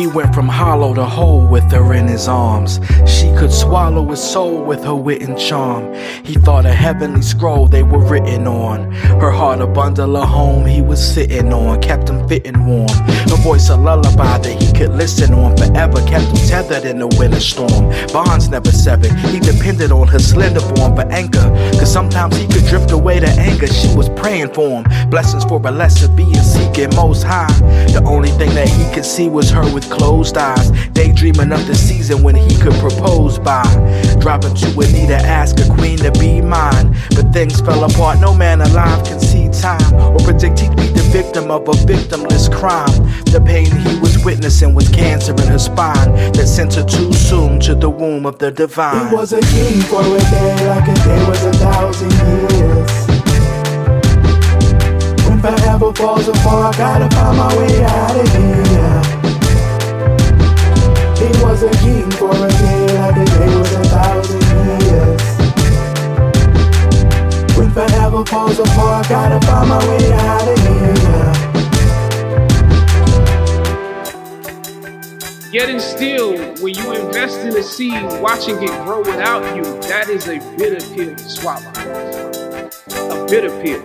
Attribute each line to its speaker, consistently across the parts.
Speaker 1: He went from hollow to whole with her in his arms. She could swallow his soul with her wit and charm. He thought a heavenly scroll they were written on. Her heart a bundle of home he was sitting on, kept him fit and warm. Her voice a lullaby that he could listen on forever, kept him tethered in the winter storm. Bonds never severed, he depended on her slender form for anchor. Cause sometimes he could drift away to anger. She was praying for him, blessings for a lesser being seeking most high. The only thing that he could see was her with closed eyes, daydreaming of the season when he could propose by. Dropping to a knee to ask a queen to be mine. But things fell apart, no man alive can see time or predict he'd be the victim of a victimless crime. The pain he was witnessing was cancer in her spine that sent her too soon to the womb of the divine.
Speaker 2: He was a king for a day, like a day was a thousand years. When forever falls apart, I gotta find my way out of here. He was a king for a day, When forever falls apart, I gotta find my way out of here.
Speaker 3: Getting still, when you invest in a seed, watching it grow without you, that is a bitter pill to swallow. A bitter pill.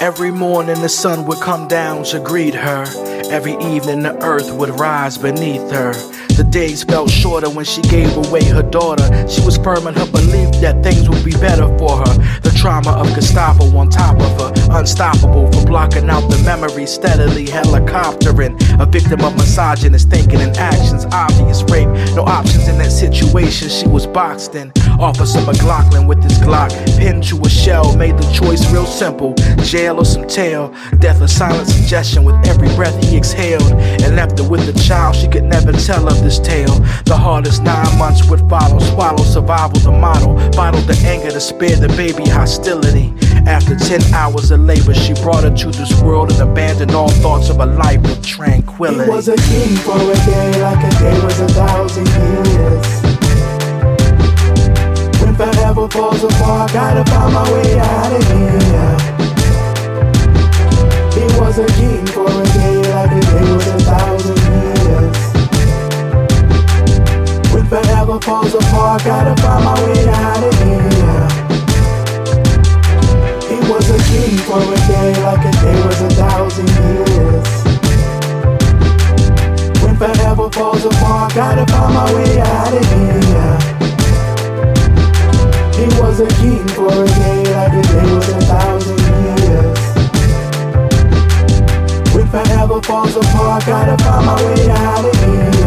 Speaker 1: Every morning the sun would come down to greet her. Every evening the earth would rise beneath her. The days felt shorter when she gave away her daughter. She was firm in her belief that things would be better for her. The trauma of Gestapo on top of her, unstoppable for blocking out the memory, steadily helicoptering. A victim of misogynist thinking and actions, obvious rape. No options in that situation, she was boxed in. Officer McLaughlin with his Glock, pinned to a shell, made the choice real simple jail or some tail. Death or silent suggestion with every breath he exhaled, and left her with a child she could never tell of this tale. The hardest nine months would follow, swallow survival, the model, bottled the anger to spare the baby hostility. After 10 hours of labor, she brought her to this world and abandoned all thoughts of a life of tranquility.
Speaker 2: Was a king for a day, like a day forever falls apart, gotta find my way out of here. He was a king for a day, like a day was a thousand years. When forever falls apart, gotta find my way out of here. He was a king for a day, like a day was a thousand years. When forever falls apart, gotta find my way out of here. Was a king for a day, like a day was a thousand years. When forever falls apart, gotta find my way out of here.